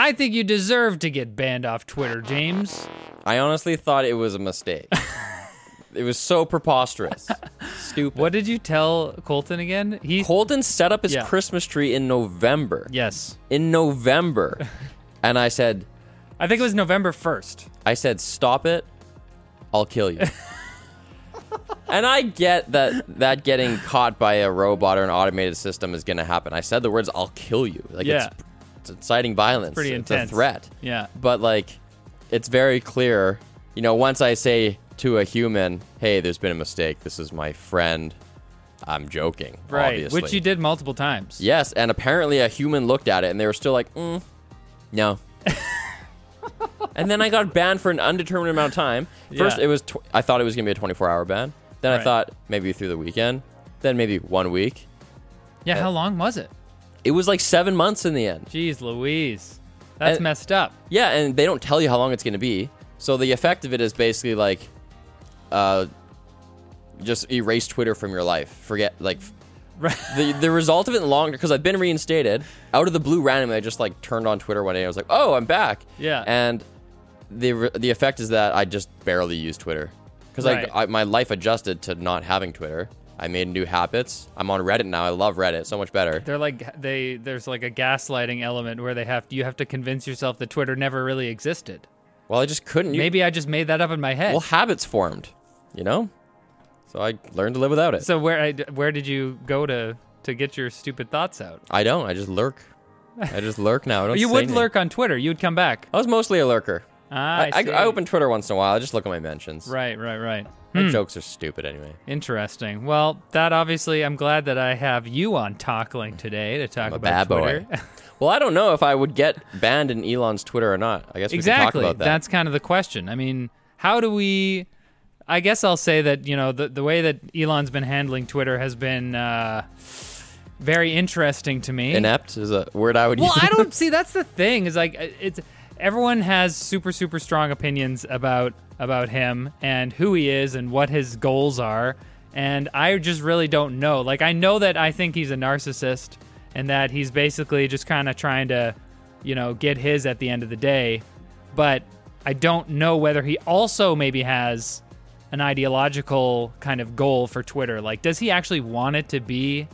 I think you deserve to get banned off Twitter, James. I honestly thought it was a mistake. it was so preposterous. Stupid. What did you tell Colton again? He Colton set up his Yeah. Christmas tree in November. Yes. In November. and I said, I think it was November 1st. I said, stop it. I'll kill you. and I get that that getting caught by a robot or an automated system is going to happen. I said the words, I'll kill you. Like Yeah. it's, it's inciting violence. Pretty it's a threat. Yeah. But like, it's very clear. You know, once I say to a human, "Hey, there's been a mistake. This is my friend." I'm joking, Right. obviously. Which you did multiple times. Yes, and apparently a human looked at it and they were still like, mm, "No." and then I got banned for an undetermined amount of time. First, Yeah. it was tw- I thought it was gonna be a 24 hour ban. Then I thought maybe through the weekend. Then maybe one week. Yeah, how long was it? It was like seven months in the end. Jeez Louise. That's And- messed up. Yeah, and they don't tell you how long it's going to be. So the effect of it is basically like, uh, just erase Twitter from your life. Forget like Right. the the result of it in long because I've been reinstated out of the blue randomly. I just like turned on Twitter one day. and I was like, oh, I'm back. Yeah. And the the effect is that I just barely use Twitter because Right. I, I my life adjusted to not having Twitter. I made new habits. I'm on Reddit now. I love Reddit so much better. They're like they there's like a gaslighting element where they have you have to convince yourself that Twitter never really existed. Well, I just couldn't. You, Maybe I just made that up in my head. well, habits formed. You know. So I learned to live without it. so where I, where did you go to to get your stupid thoughts out? I don't. I just lurk. I just lurk now. You would anything. lurk on Twitter. You'd come back. I was mostly a lurker. Ah, I, I. I, open Twitter once in a while. I just look at my mentions. Right, right, right. My jokes are stupid anyway. Interesting. Well, that obviously, I'm glad that I have you on TalkLinked today to talk about bad Twitter. boy. well, I don't know if I would get banned in Elon's Twitter or not. I guess we can talk exactly. about that. That's kind of the question. I mean, how do we? I guess I'll say that you know the the way that Elon's been handling Twitter has been uh, very interesting to me. Inept is a word I would well, use. Well, I don't see. That's the thing. Is like it's everyone has super super strong opinions about about him and who he is and what his goals are, and I just really don't know. Like I know that I think he's a narcissist and that he's basically just kind of trying to, you know, get his at the end of the day, but I don't know whether he also maybe has an ideological kind of goal for Twitter. Like, does he actually want it to be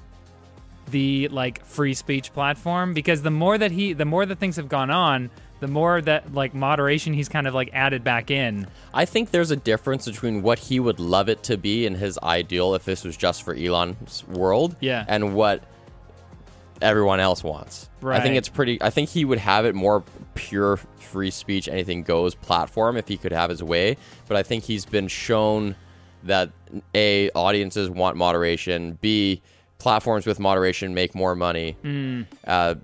the like free speech platform because the more that he the more that things have gone on the more that like moderation he's kind of like added back in I think there's a difference between what he would love it to be in his ideal if this was just for Elon's world, Yeah. and what everyone else wants. Right. I think it's pretty. I think he would have it more pure free speech, anything goes platform if he could have his way. But I think he's been shown that a audiences want moderation, b platforms with moderation make more money, Hmm. uh,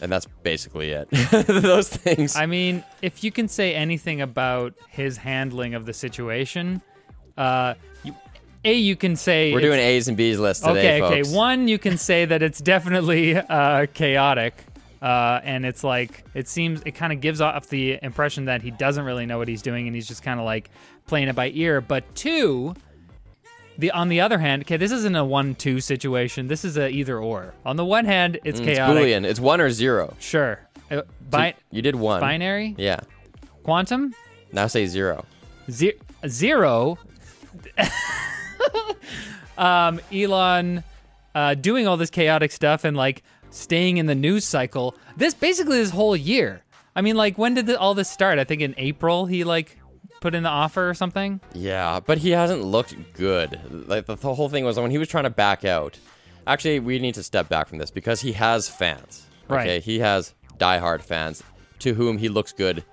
and that's basically it. Those things. i mean if you can say anything about his handling of the situation uh you, a you can say We're doing A's and B's list today, okay okay one you can say that it's definitely uh chaotic uh, and it's like it seems it kind of gives off the impression that he doesn't really know what he's doing and he's just kind of like playing it by ear but two the on the other hand okay this isn't a one-two situation this is a either or on the one hand it's Mm, It's chaotic Boolean. It's one or zero. sure uh, So bi- you did one. binary Yeah. quantum Now say zero. Ze- zero. um, Elon uh, doing all this chaotic stuff and like staying in the news cycle. This basically this whole year. I mean, like when did the, all this start? I think in April he like put in the offer or something. Yeah, but he hasn't looked good. Like the, the whole thing was when he was trying to back out. Actually, we need to step back from this because he has fans. Right. Okay, he has diehard fans to whom he looks good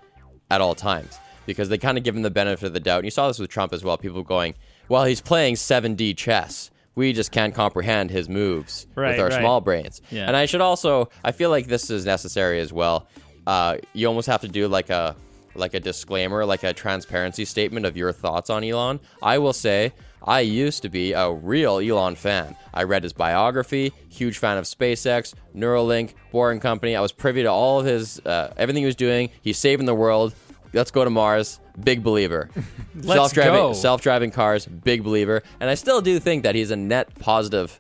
at all times because they kind of give him the benefit of the doubt. And you saw this with Trump as well. People going, "Well, he's playing 7D chess. We just can't comprehend his moves Right, with our right. small brains." Yeah. And I should also, I feel like this is necessary as well. Uh, you almost have to do like a like a disclaimer, like a transparency statement of your thoughts on Elon. I will say I used to be a real Elon fan. I read his biography, huge fan of SpaceX, Neuralink, Boring Company. I was privy to all of his uh, everything he was doing. He's saving the world. Let's go to Mars. Big believer. Let's self-driving go. self-driving cars. Big believer. And I still do think that he's a net positive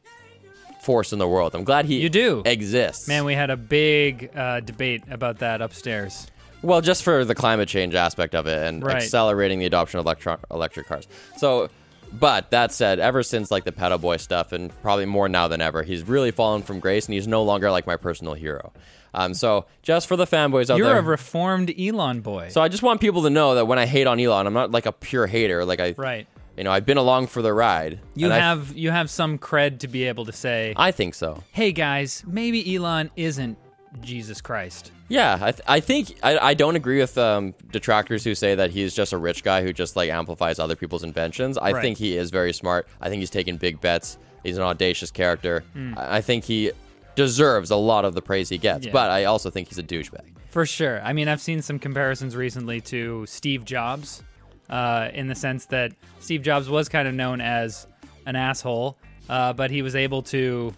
force in the world. I'm glad he You do. exists. Man, we had a big uh, debate about that upstairs. Well, just for the climate change aspect of it and Right. accelerating the adoption of electro- electric cars. So, but that said, ever since like the pedal boy stuff, and probably more now than ever, he's really fallen from grace, and he's no longer like my personal hero. Um, so just for the fanboys out there. You're a reformed Elon boy. so I just want people to know that when I hate on Elon, I'm not like a pure hater. Like I, right. you know, I've been along for the ride. You and I- have you have some cred to be able to say, I think so. "Hey guys, maybe Elon isn't Jesus Christ." Yeah, I, th- I think I, I don't agree with um, detractors who say that he's just a rich guy who just like amplifies other people's inventions. I Right. think he is very smart. I think he's taking big bets. He's an audacious character. Hmm. I I think he deserves a lot of the praise he gets, Yeah. but I also think he's a douchebag. For sure. I mean, I've seen some comparisons recently to Steve Jobs, uh, in the sense that Steve Jobs was kind of known as an asshole, uh, but he was able to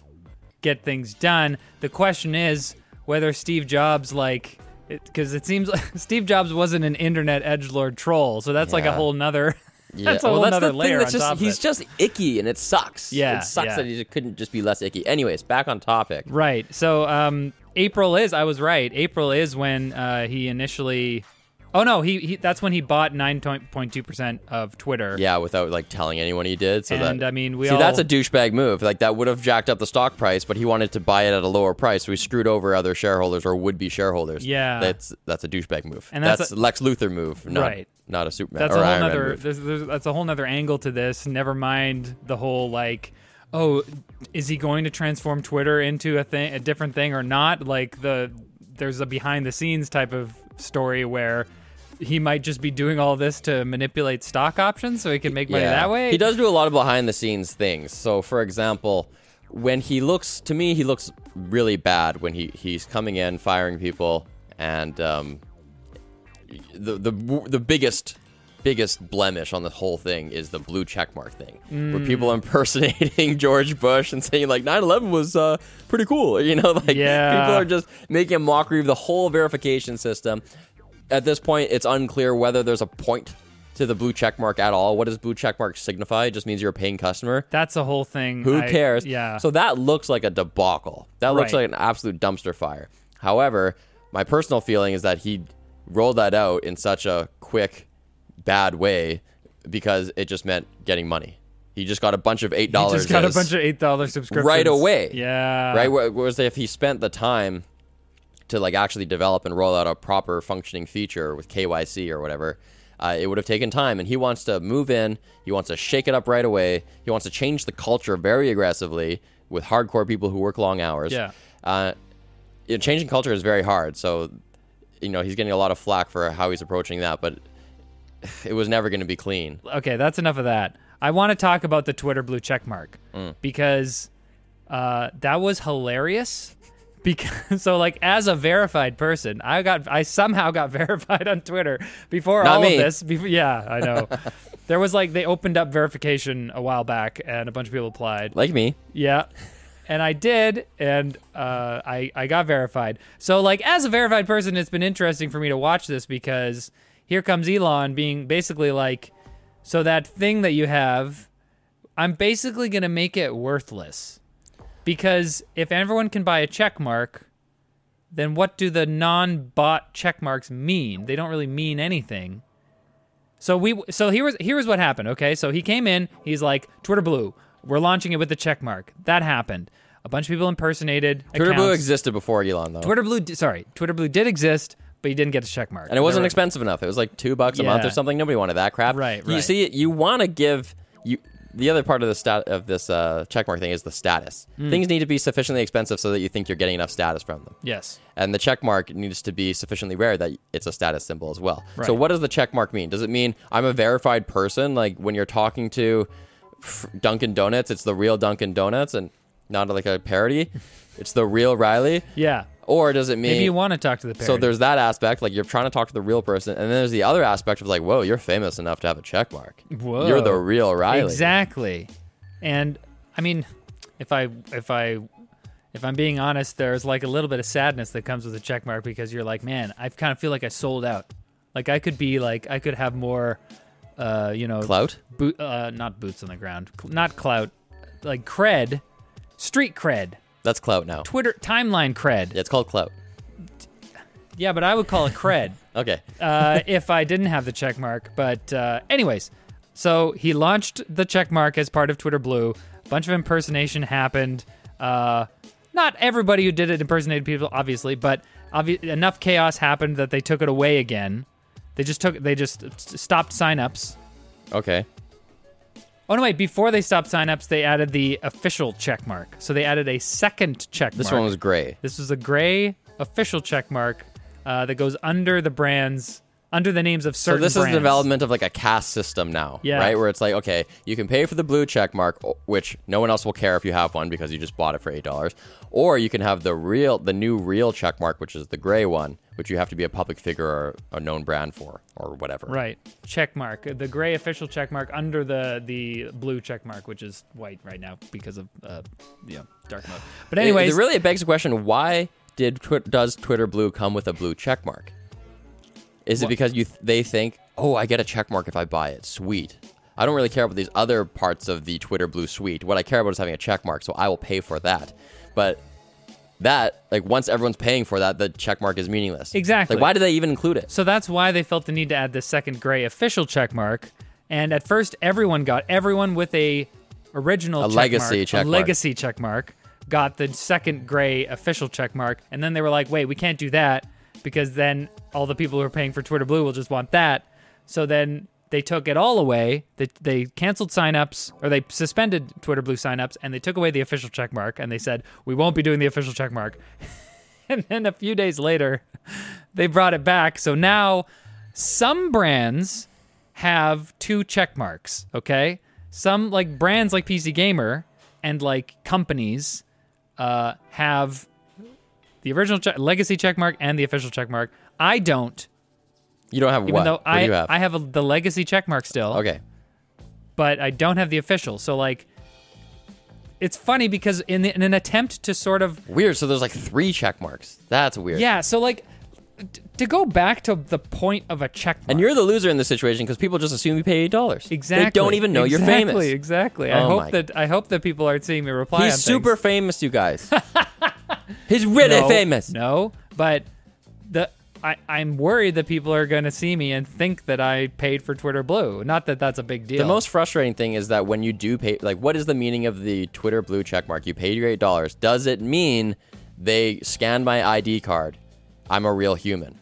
get things done. The question is whether Steve Jobs like. Because it, seems like Steve Jobs wasn't an internet edge lord troll, so that's like a whole nother. Yeah, that's a well, whole that's nother the thing. layer That's on just top of he's it. just icky, and it sucks. Yeah, it sucks yeah. that he couldn't just be less icky. Anyways, back on topic. Right. So um, April is. I was right. April is when uh, he initially. Oh no, he, he that's when he bought nine point two percent of Twitter. Yeah, without like telling anyone he did. So And that I mean, we see all that's a douchebag move. Like that would have jacked up the stock price, but he wanted to buy it at a lower price, so he screwed over other shareholders or would be shareholders. Yeah. that's that's a douchebag move. And that's that's a, Lex Luthor move, not Right. not a Superman. that's a whole nother. There's, there's, that's a whole nother angle to this. Never mind the whole like, oh, is he going to transform Twitter into a thing, a different thing or not? Like the there's a behind the scenes type of story where. He might just be doing all this to manipulate stock options so he can make money that way. He does do a lot of behind the scenes things. So, for example, when he looks to me, he looks really bad when he he's coming in, firing people, and um, the the the biggest biggest blemish on the whole thing is the blue checkmark thing, where Mm. people impersonating George Bush and saying like 9/11 was uh, pretty cool. You know, like Yeah. people are just making a mockery of the whole verification system. At this point, it's unclear whether there's a point to the blue check mark at all. What does blue check mark signify? It just means you're a paying customer. That's a whole thing. Who I- cares? Yeah. So that looks like a debacle. That looks Right. like an absolute dumpster fire. However, my personal feeling is that he rolled that out in such a quick, bad way because it just meant getting money. He just got a bunch of eight dollars. just got a bunch of eight dollar subscriptions Right away. Yeah. right. Wh- Whereas if he spent the time to like actually develop and roll out a proper functioning feature with KYC or whatever, uh, it would have taken time. And he wants to move in. He wants to shake it up right away. He wants to change the culture very aggressively with hardcore people who work long hours. Yeah. Uh, you know, changing culture is very hard. So, you know, he's getting a lot of flack for how he's approaching that, but it was never going to be clean. Okay, that's enough of that. I want to talk about the Twitter blue check mark Mm. because uh, that was hilarious. Because so like as a verified person, I got I somehow got verified on Twitter before Not all me. of this. Before, yeah, I know. there was like they opened up verification a while back, and a bunch of people applied. Like me. Yeah. And I did, and uh, I I got verified. So like as a verified person, it's been interesting for me to watch this because here comes Elon being basically like, so that thing that you have, I'm basically gonna make it worthless, because if everyone can buy a check mark, then what do the non-bot check marks mean? They don't really mean anything. So we so here was here was what happened. Okay, so he came in. He's like Twitter Blue. We're launching it with the check mark. That happened. A bunch of people impersonated. Twitter Blue existed before Elon, though. Twitter Blue. Sorry, Twitter Blue did exist, but he didn't get a check mark. and it wasn't expensive enough. It was like two bucks a month or something. Nobody wanted that crap. Right, right. You see, you want to give you the other part of the stat of this uh, checkmark thing is the status. Hmm. Things need to be sufficiently expensive so that you think you're getting enough status from them. Yes. And the checkmark needs to be sufficiently rare that it's a status symbol as well. Right. So what does the checkmark mean? Does it mean I'm a verified person? Like when you're talking to Dunkin' Donuts, it's the real Dunkin' Donuts and not like a parody. it's the real Riley. Yeah. Or does it mean Maybe you want to talk to the parent. so there's that aspect, like you're trying to talk to the real person, and then there's the other aspect of like, whoa, you're famous enough to have a check mark. Whoa. You're the real Riley. Exactly. And I mean, if I if I if I'm being honest, there's like a little bit of sadness that comes with a check mark because you're like, man, I kind of feel like I sold out. Like I could be like I could have more, uh, you know, Clout? boot, uh, not boots on the ground, not clout, like cred, street cred, That's clout now. Twitter timeline cred. Yeah, it's called clout. Yeah, but I would call it cred Okay. uh, if I didn't have the check mark. But uh, anyways, so he launched the check mark as part of Twitter Blue. A bunch of impersonation happened. Uh, not everybody who did it impersonated people, obviously, but obvi- enough chaos happened that they took it away again. They just took they just stopped signups. Okay. Oh no, wait! Before they stopped signups, they added the official check mark. So they added a second check This mark. one was gray. This was a gray official check mark uh, that goes under the brands, under the names of certain. So this is the development of like a caste system now, Yeah. right? Where it's like, okay, you can pay for the blue check mark, which no one else will care if you have one because you just bought it for eight dollars, or you can have the real, the new real check mark, which is the gray one, which you have to be a public figure or a known brand for, or whatever. Right, check mark, the gray official check mark under the the blue check mark, which is white right now because of uh, you know dark mode. But anyways, it, really it begs the question: Why did does Twitter Blue come with a blue check mark? Is it because you th- they think, oh, I get a check mark if I buy it? Sweet. I don't really care about these other parts of the Twitter Blue suite. What I care about is having a check mark, so I will pay for that. But that, like, once everyone's paying for that, the check mark is meaningless. Exactly. Like, why do they even include it? So that's why they felt the need to add the second gray official check mark. And at first, everyone got everyone with a original A check legacy mark, check a mark. legacy check mark got the second gray official check mark. And then they were like, wait, we can't do that because then all the people who are paying for Twitter Blue will just want that. So then they took it all away. They, they canceled signups or they suspended Twitter Blue signups and they took away the official check mark and they said, we won't be doing the official check mark. and then a few days later, they brought it back. So now some brands have two check marks, okay? Some like brands like PC Gamer and like companies uh, have the original check, legacy checkmark and the official checkmark. I don't, You don't have even what? though I do you have? I have a, the legacy checkmark still, okay. but I don't have the official. So like, it's funny because in, the, in an attempt to sort of Weird. So there's like three check marks. That's weird. yeah, so like t- to go back to the point of a check mark. And you're the loser in this situation because people just assume you pay eight dollars. Exactly. They don't even know you're exactly, famous. Exactly. I Oh hope my- that I hope that people aren't seeing me reply. He's on super things. famous, you guys. He's really No, famous. No, but the I, I'm worried that people are going to see me and think that I paid for Twitter Blue. Not that that's a big deal. The most frustrating thing is that when you do pay, like, what is the meaning of the Twitter blue check mark? You paid your eight dollars. Does it mean they scanned my ID card? I'm a real human.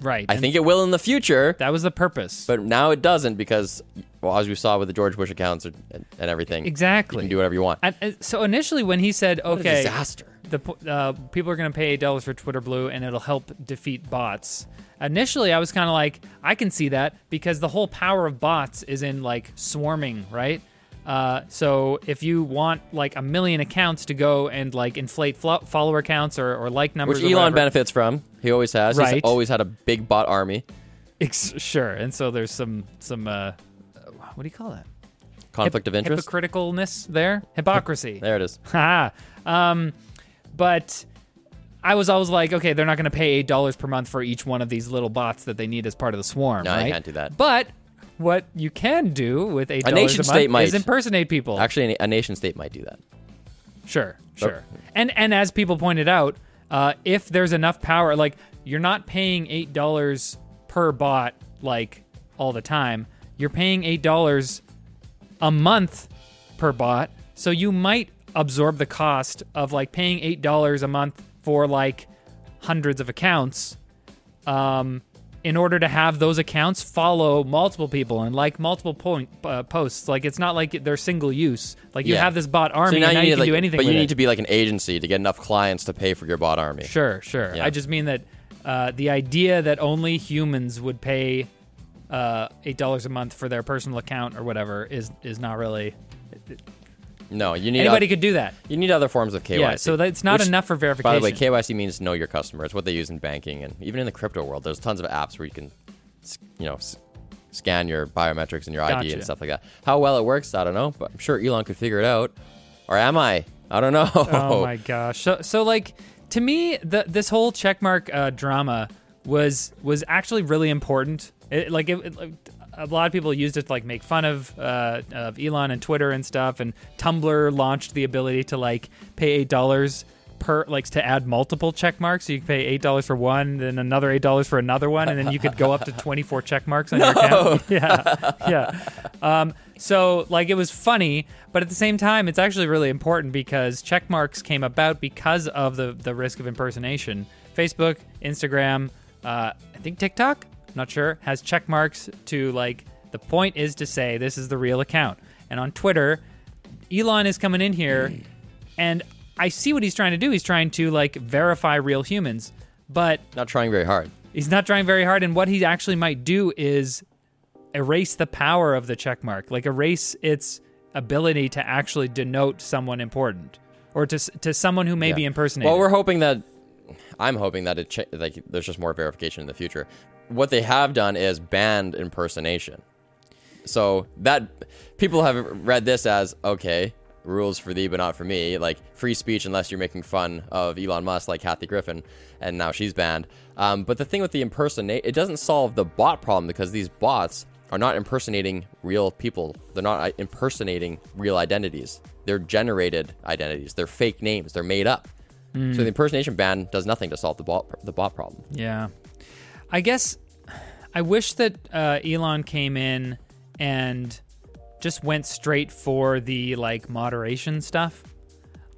right. I and think it will in the future, that was the purpose. but now it doesn't because, well, as we saw with the George Bush accounts and, and everything, exactly. you can do whatever you want. And, and so initially, when he said, "Okay, disaster. The uh, people are going to pay eight dollars for Twitter Blue, and it'll help defeat bots." Initially, I was kind of like, "I can see that," because the whole power of bots is in like swarming, right? Uh, so if you want like a million accounts to go and like inflate flo- follower counts or, or like numbers, Which Elon whatever- benefits from. He always has. Right. He's always had a big bot army. Ex- sure. And so there's some some uh, what do you call that? Conflict of interest. Hypocriticalness there, hypocrisy. there it is. Ha. um, but I was always like, okay, they're not going to pay eight dollars per month for each one of these little bots that they need as part of the swarm. No, you right? can't do that. But what you can do with eight A dollars nation a state month might. is impersonate people. Actually, a nation state might do that. Sure, sure. And and as people pointed out, uh, if there's enough power, like you're not paying eight dollars per bot like all the time. You're paying eight dollars a month per bot, so you might absorb the cost of like paying eight dollars a month for like hundreds of accounts. Um, in order to have those accounts follow multiple people and like multiple point uh, posts, like it's not like they're single use. Like you Yeah. have this bot army, So now and now you you can like, do anything. but you need it. to be like an agency to get enough clients to pay for your bot army. Sure, sure. Yeah. I just mean that uh, the idea that only humans would pay uh, eight dollars a month for their personal account or whatever is is not really No, you need anybody oth- could do that. you need other forms of KYC. Yeah, so that's not Which, enough for verification. By the way, KYC means know your customer. It's what they use in banking and even in the crypto world. There's tons of apps where you can, you know, s- scan your biometrics and your ID and stuff like that. How well it works, I don't know, but I'm sure Elon could figure it out. Or am I? I don't know. oh my gosh. So so like to me, the this whole checkmark uh, drama was was actually really important. It, like it, it, like, a lot of people used it to like make fun of uh, of Elon and Twitter and stuff. And Tumblr launched the ability to like pay eight dollars per like to add multiple check marks. So you can pay eight dollars for one, then another eight dollars for another one, and then you could go up to twenty four check marks on your account. Yeah, yeah. Um, so like it was funny, but at the same time, it's actually really important because check marks came about because of the the risk of impersonation. Facebook, Instagram, uh, I think TikTok, not sure, has check marks to like the point is to say this is the real account. And on Twitter, Elon is coming in here and I see what he's trying to do. He's trying to like verify real humans, but Not trying very hard. he's not trying very hard. And what he actually might do is erase the power of the check mark, like erase its ability to actually denote someone important or to, to someone who may be impersonating. Well, we're hoping that I'm hoping that it cha- like there's just more verification in the future. What they have done is banned impersonation. So that people have read this as okay, rules for thee but not for me, like free speech unless you're making fun of Elon Musk like Kathy Griffin and now she's banned. Um, but the thing with the impersonate it doesn't solve the bot problem because these bots are not impersonating real people. They're not uh, impersonating real identities. They're generated identities. They're fake names. They're made up. So the impersonation ban does nothing to solve the bot the bot problem. Yeah. I guess I wish that uh, Elon came in and just went straight for the like moderation stuff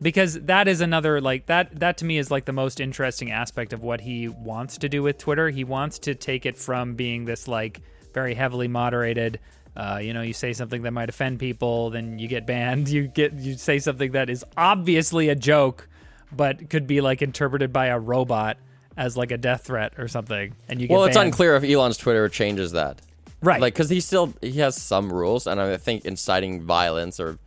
because that is another like that that to me is like the most interesting aspect of what he wants to do with Twitter. He wants to take it from being this like very heavily moderated uh, you know, you say something that might offend people, then you get banned. You get you say something that is obviously a joke, but could be like interpreted by a robot as like a death threat or something, and you get Well, it's banned. unclear if Elon's Twitter changes that. Right. Like, because he still he has some rules, and I think inciting violence or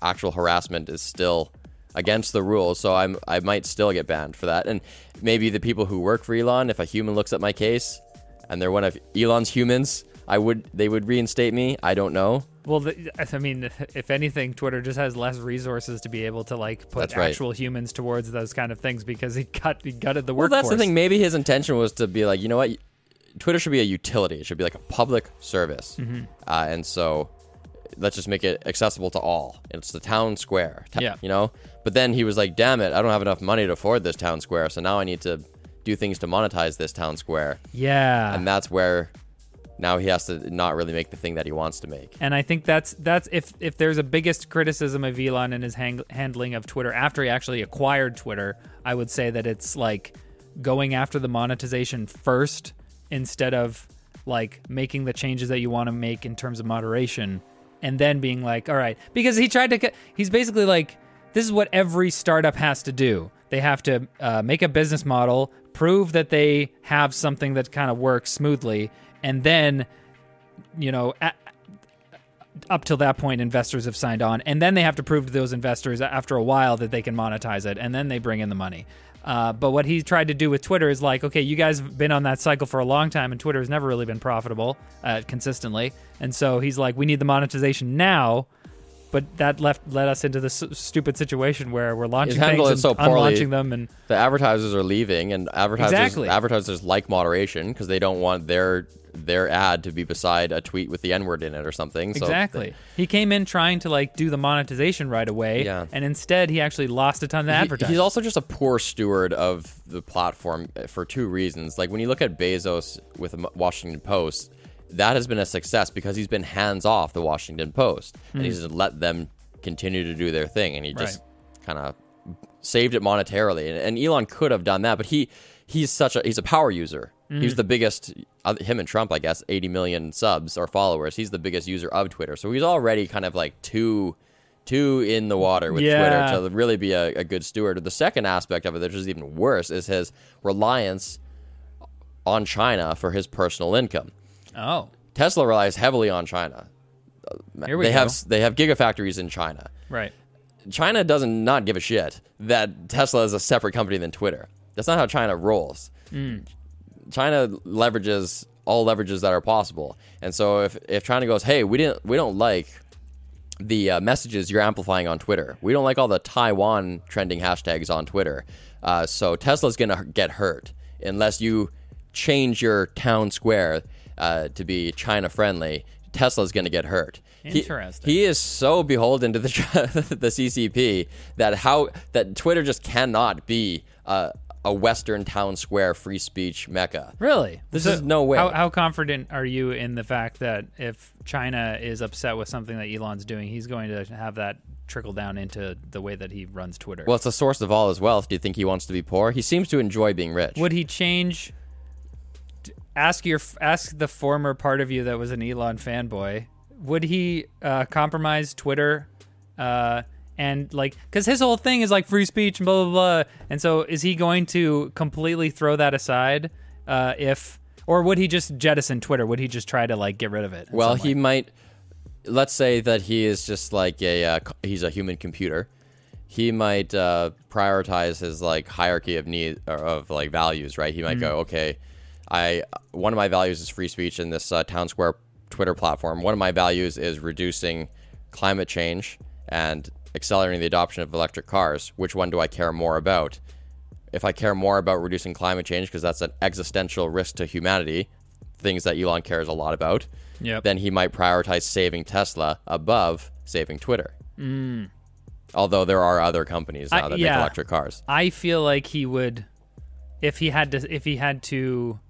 actual harassment is still against the rules. So I'm I might still get banned for that. And maybe the people who work for Elon, if a human looks at my case and they're one of Elon's humans, I would they would reinstate me. I don't know. Well, the, I mean, if anything, Twitter just has less resources to be able to like put right. actual humans towards those kind of things because he cut he gutted the Well, workforce. Well, that's the thing. Maybe his intention was to be like, you know what, Twitter should be a utility. It should be like a public service, Mm-hmm. uh, and so let's just make it accessible to all. It's the town square, Ta- Yeah. you know. But then he was like, damn it, I don't have enough money to afford this town square, so now I need to do things to monetize this town square, Yeah, and that's where now he has to not really make the thing that he wants to make. And I think that's that's if if there's a biggest criticism of Elon and his hang- handling of Twitter after he actually acquired Twitter, I would say that it's like going after the monetization first instead of like making the changes that you want to make in terms of moderation and then being like, all right, because he tried to he's basically like this is what every startup has to do. They have to uh, make a business model, prove that they have something that kind of works smoothly, and then you know, a up till that point, investors have signed on, and then they have to prove to those investors after a while that they can monetize it, and then they bring in the money. Uh, but what he tried to do with Twitter is like, okay, you guys have been on that cycle for a long time, and Twitter has never really been profitable uh, consistently, and so he's like, we need the monetization now. But that left led us into this stupid situation where we're launching things and so poorly. unlaunching them, and The advertisers are leaving, and advertisers Exactly. advertisers like moderation because they don't want their their ad to be beside a tweet with the N word in it or something. So exactly. He came in trying to like do the monetization right away, Yeah. and instead he actually lost a ton of He- advertising. he's also just a poor steward of the platform uh, for two reasons. Like when you look at Bezos with the Washington Post, that has been a success because he's been hands off the Washington Post and he's just let them continue to do their thing, and he just kind of saved it monetarily. And, and Elon could have done that, but he he's such a he's a power user. He's the biggest. Uh, him and Trump, I guess, 80 million subs or followers. He's the biggest user of Twitter, so he's already kind of like too too in the water with Yeah. Twitter to really be a, a good steward. The second aspect of it, which is even worse, is his reliance on China for his personal income. oh, Tesla relies heavily on China. here we they go. have they have gigafactories in China. right. China doesn't not give a shit that Tesla is a separate company than Twitter. That's not how China rolls. China leverages all leverages that are possible, and so if if China goes, hey, we didn't we don't like the uh, messages you're amplifying on Twitter. We don't like all the Taiwan trending hashtags on Twitter. Uh, so Tesla's gonna get hurt unless you change your town square uh, to be China friendly, Tesla's going to get hurt. He- Interesting. He, is so beholden to the the CCP that how that Twitter just cannot be uh, a Western town square free speech mecca. Really? This is no way. How, how confident are you in the fact that if China is upset with something that Elon's doing, he's going to have that trickle down into the way that he runs Twitter? Well, it's the source of all his wealth. Do you think he wants to be poor? He seems to enjoy being rich. Would he change? Ask your ask the former part of you that was an Elon fanboy. Would he uh, compromise Twitter? Uh, and like, because his whole thing is like free speech and blah blah blah. And so, is he going to completely throw that aside? Uh, if or would he just jettison Twitter? Would he just try to like get rid of it? Well, he might. Let's say that he is just like a uh, he's a human computer. He might uh, prioritize his like hierarchy of need or of like values, right? He might go, okay, I one of my values is free speech in this uh, town square Twitter platform. One of my values is reducing climate change and accelerating the adoption of electric cars. Which one do I care more about? If I care more about reducing climate change because that's an existential risk to humanity, things that Elon cares a lot about, Yep. then he might prioritize saving Tesla above saving Twitter. Hmm. Although there are other companies now I- that yeah. make electric cars. I feel like he would, if he had to, if he had to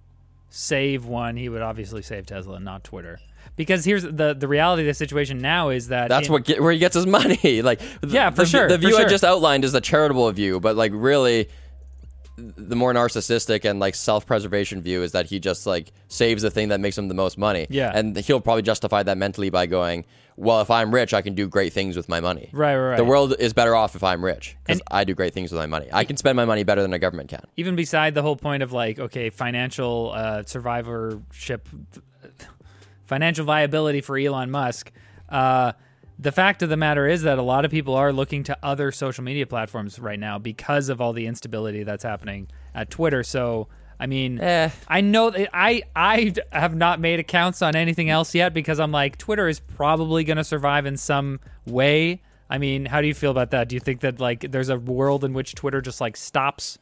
save one, he would obviously save Tesla, not Twitter. Because here's the the reality of the situation now is that That's in- what get, where he gets his money. like, the- Yeah, for the, sure, The view I just outlined is the charitable view, but like really, the more narcissistic and like self-preservation view is that he just like saves the thing that makes him the most money. Yeah. and he'll probably justify that mentally by going, "Well, if I'm rich, I can do great things with my money." Right, right, right. The world is better off if I'm rich because I do great things with my money. I can spend my money better than a government can. even beside the whole point of like okay financial uh, survivorship financial viability for elon musk. Uh, the fact of the matter is that a lot of people are looking to other social media platforms right now because of all the instability that's happening at twitter. So i mean Eh. i know that i i have not made accounts on anything else yet because i'm like twitter is probably going to survive in some way. I mean how do you feel about that? Do you think that like there's a world in which twitter just like stops?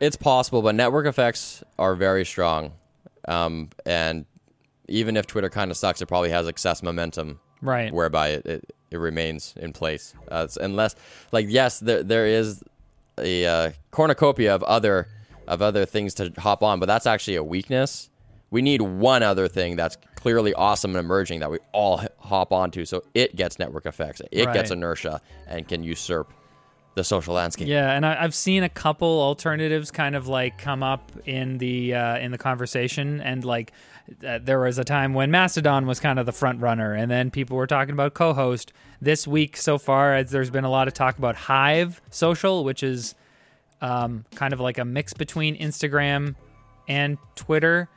It's possible, but network effects are very strong. Um, and even if Twitter kind of sucks, it probably has excess momentum, Right. Whereby it, it, it remains in place. Uh, unless, like, yes, there there is a uh, cornucopia of other of other things to hop on, but that's actually a weakness. We need one other thing that's clearly awesome and emerging that we all hop onto, so it gets network effects, it gets inertia, and can usurp the social landscape. Yeah, and I, I've seen a couple alternatives kind of like come up in the uh, in the conversation, and like uh, there was a time when Mastodon was kind of the front runner, and then people were talking about Cohost. This week so far, as there's been a lot of talk about Hive Social, which is um, kind of like a mix between Instagram and Twitter.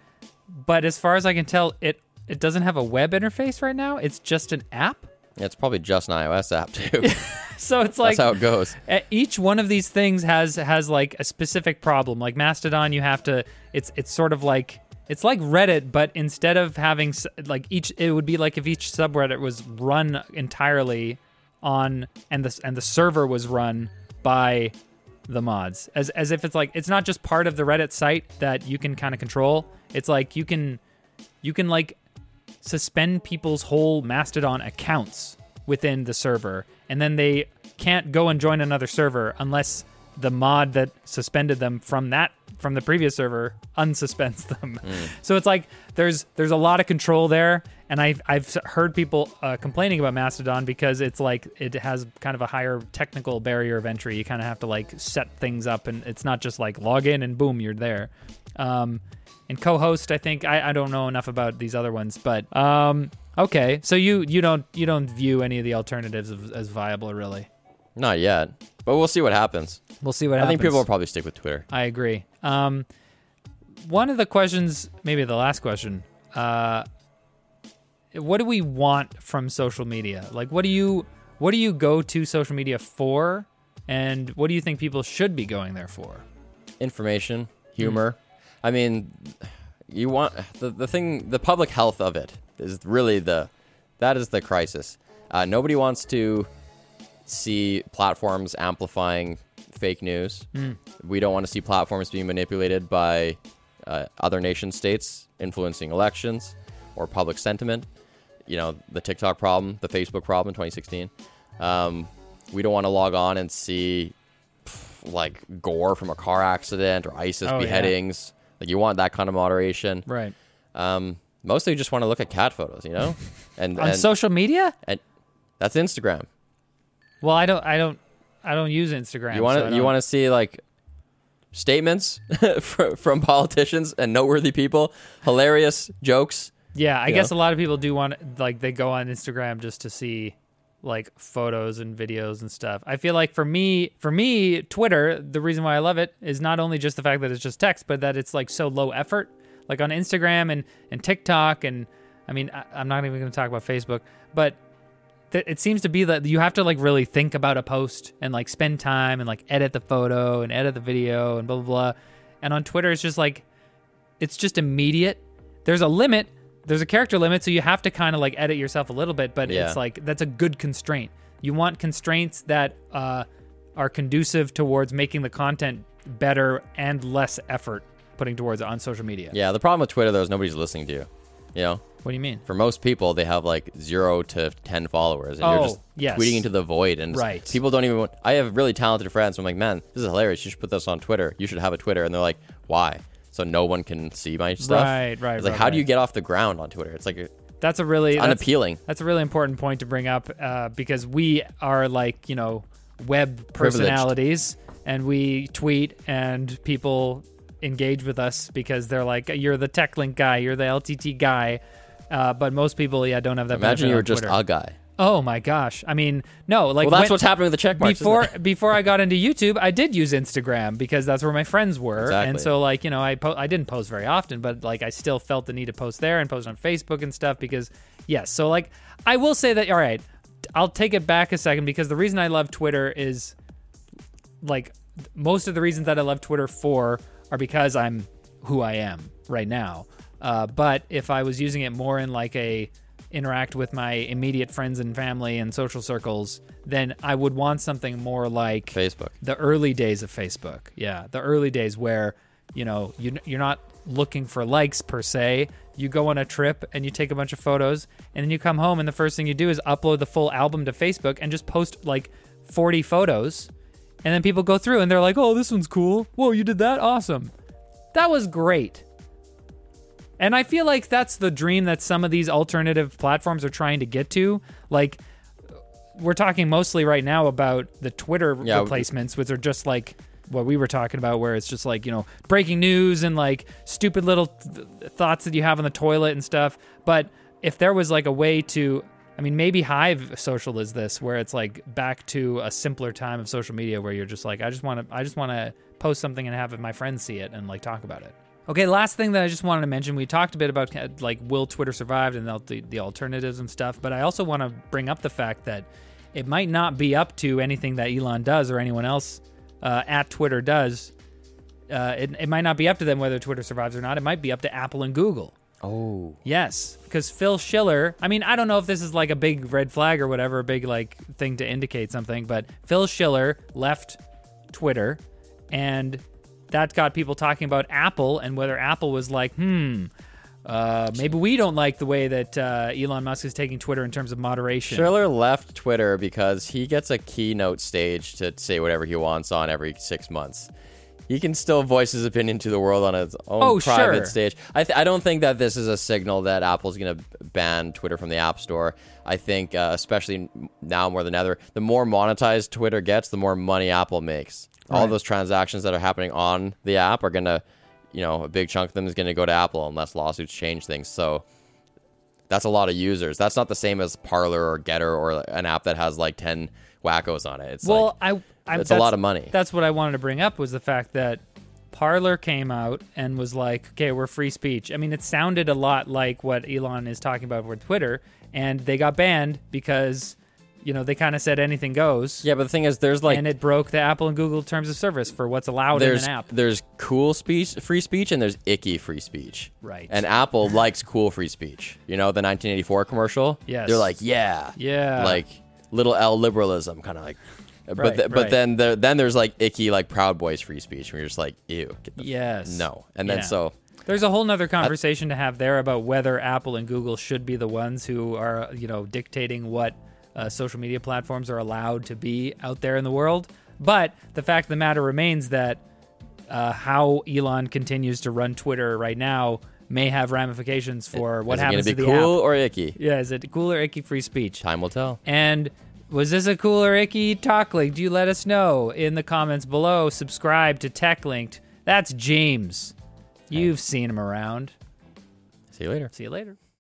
But as far as I can tell, it it doesn't have a web interface right now. It's just an app. It's probably just an iOS app too. So it's like That's how it goes. Each one of these things has has like a specific problem like mastodon you have to it's it's sort of like it's like reddit but instead of having like each it would be like if each subreddit was run entirely on and the and the server was run by the mods as as if it's like it's not just part of the reddit site that you can kind of control it's like you can you can like suspend people's whole Mastodon accounts within the server, and then they can't go and join another server unless the mod that suspended them from that from the previous server unsuspends them. So it's like there's there's a lot of control there, and I've I've heard people uh, complaining about Mastodon because it's like it has kind of a higher technical barrier of entry. You kind of have to like set things up, and it's not just like log in and boom you're there. Um, and Cohost, I think I, I don't know enough about these other ones, but um, okay. So you you don't you don't view any of the alternatives as, as viable, really? Not yet, but we'll see what happens. We'll see what happens. I happens. think people will probably stick with Twitter. I agree. Um, one of the questions, maybe the last question, uh, what do we want from social media? Like, what do you what do you go to social media for, and what do you think people should be going there for? Information, humor. I mean, you want the the thing. The public health of it is really the that is the crisis. Uh, nobody wants to see platforms amplifying fake news. We don't want to see platforms being manipulated by uh, other nation states influencing elections. or public sentiment. You know, the TikTok problem, the Facebook problem in 2016. Um, we don't want to log on and see pff, like gore from a car accident or ISIS Oh, yeah. Like you want that kind of moderation. Right. Um, mostly, you just want to look at cat photos. You know, and On and, social media? and that's Instagram. Well, I don't I don't I don't use Instagram. You want so to you want to see like statements from politicians and noteworthy people, hilarious jokes. Yeah, I guess know? a lot of people do want like they go on Instagram just to see like photos and videos and stuff. I feel like for me, for me, Twitter, the reason why I love it is not only just the fact that it's just text, but that it's like so low effort. Like on Instagram and and TikTok and I mean, I, I'm not even going to talk about Facebook, but th- it seems to be that you have to like really think about a post and like spend time and like edit the photo and edit the video and blah blah blah. And on Twitter, it's just like it's just immediate. There's a limit. There's a character limit, so you have to kind of like edit yourself a little bit. But Yeah. it's like that's a good constraint. You want constraints that uh, are conducive towards making the content better and less effort putting towards it on social media. Yeah, the problem with Twitter though is nobody's listening to you. You know, What do you mean? for most people, they have like zero to ten followers, and Oh, you're just yes. tweeting into the void. And Right. people don't even. Want, I have really talented friends. So I'm like, man, this is hilarious. You should put this on Twitter. You should have a Twitter. And they're like, why? So no one can see my stuff. Right, right, It's like, right, how do you get off the ground on Twitter? It's like That's a really that's- unappealing. That's a really important point to bring up uh, because we are like, you know, web Privileged. personalities and we tweet and people engage with us because they're like, you're the tech link guy, you're the LTT guy. Uh, but most people, yeah, don't have that. Imagine you were just Twitter. a guy. Oh my gosh! I mean, no, like Well, that's when- what's happening with the check marks. before before I got into YouTube, I did use Instagram because that's where my friends were, Exactly. and so like you know I po- I didn't post very often, but like I still felt the need to post there and post on Facebook and stuff because yes, so like I will say that all right, I'll take it back a second because the reason I love Twitter is like most of the reasons that I love Twitter for are because I'm who I am right now. Uh, but if I was using it more in like a interact with my immediate friends and family and social circles, then I would want something more like Facebook. the early days of Facebook. Yeah, the early days where you know you you're not looking for likes per se. You go on a trip and you take a bunch of photos, and then you come home and the first thing you do is upload the full album to Facebook and just post like 40 photos, and then people go through and they're like, "Oh, this one's cool. Whoa, you did that? Awesome. That was great." And I feel like that's the dream that some of these alternative platforms are trying to get to. Like, we're talking mostly right now about the Twitter Yeah, replacements, which are just like what we were talking about, where it's just like, you know, breaking news and like stupid little th- thoughts that you have on the toilet and stuff. But if there was like a way to, I mean, maybe Hive Social is this, where it's like back to a simpler time of social media where you're just like, I just want to, I just want to post something and have my friends see it and like talk about it. Okay, last thing that I just wanted to mention, we talked a bit about uh, like will Twitter survive and the, the alternatives and stuff, but I also want to bring up the fact that it might not be up to anything that Elon does or anyone else uh, at Twitter does. Uh, it, it might not be up to them whether Twitter survives or not. It might be up to Apple and Google. Oh, Yes, because Phil Schiller. I mean, I don't know if this is like a big red flag or whatever, a big like thing to indicate something, but Phil Schiller left Twitter, and that got people talking about Apple and whether Apple was like, hmm, uh, maybe we don't like the way that uh, Elon Musk is taking Twitter in terms of moderation. Schiller left Twitter because he gets a keynote stage to say whatever he wants on every six months. He can still voice his opinion to the world on his own Oh, private sure. stage. I, th- I don't think that this is a signal that Apple's going to ban Twitter from the App Store. I think, uh, especially now more than ever, the more monetized Twitter gets, the more money Apple makes. All Right. those transactions that are happening on the app are going to, you know, a big chunk of them is going to go to Apple unless lawsuits change things. So that's a lot of users. That's not the same as Parler or Gettr or an app that has like 10 wackos on it. It's Well, like, I, I it's a lot of money. That's what I wanted to bring up was the fact that Parler came out and was like, "Okay, we're free speech." I mean, it sounded a lot like what Elon is talking about with Twitter, and they got banned because you know they kind of said anything goes, yeah, but the thing is, there's like and it broke the Apple and Google terms of service for what's allowed in an app. there's cool speech, free speech, and there's icky free speech. Right. And Apple likes cool free speech. You know the 1984 commercial. Yes. They're like, yeah, Yeah. like little L liberalism, kind of like. Right, but but right. then there, then there's like icky like Proud Boys free speech where you're just like ew get the f- Yes. no and then Yeah. so There's a whole nother conversation to have there about whether Apple and Google should be the ones who are, you know, dictating what uh, social media platforms are allowed to be out there in the world. But the fact of the matter remains that uh, how Elon continues to run Twitter right now may have ramifications for what Is it happens to be the cool app. or icky? Yeah, is it cool or icky free speech? Time will tell. And was this a cool or icky talk link? Do you let us know in the comments below? Subscribe to Tech Linked. That's James. You've seen him around. See you later. See you later.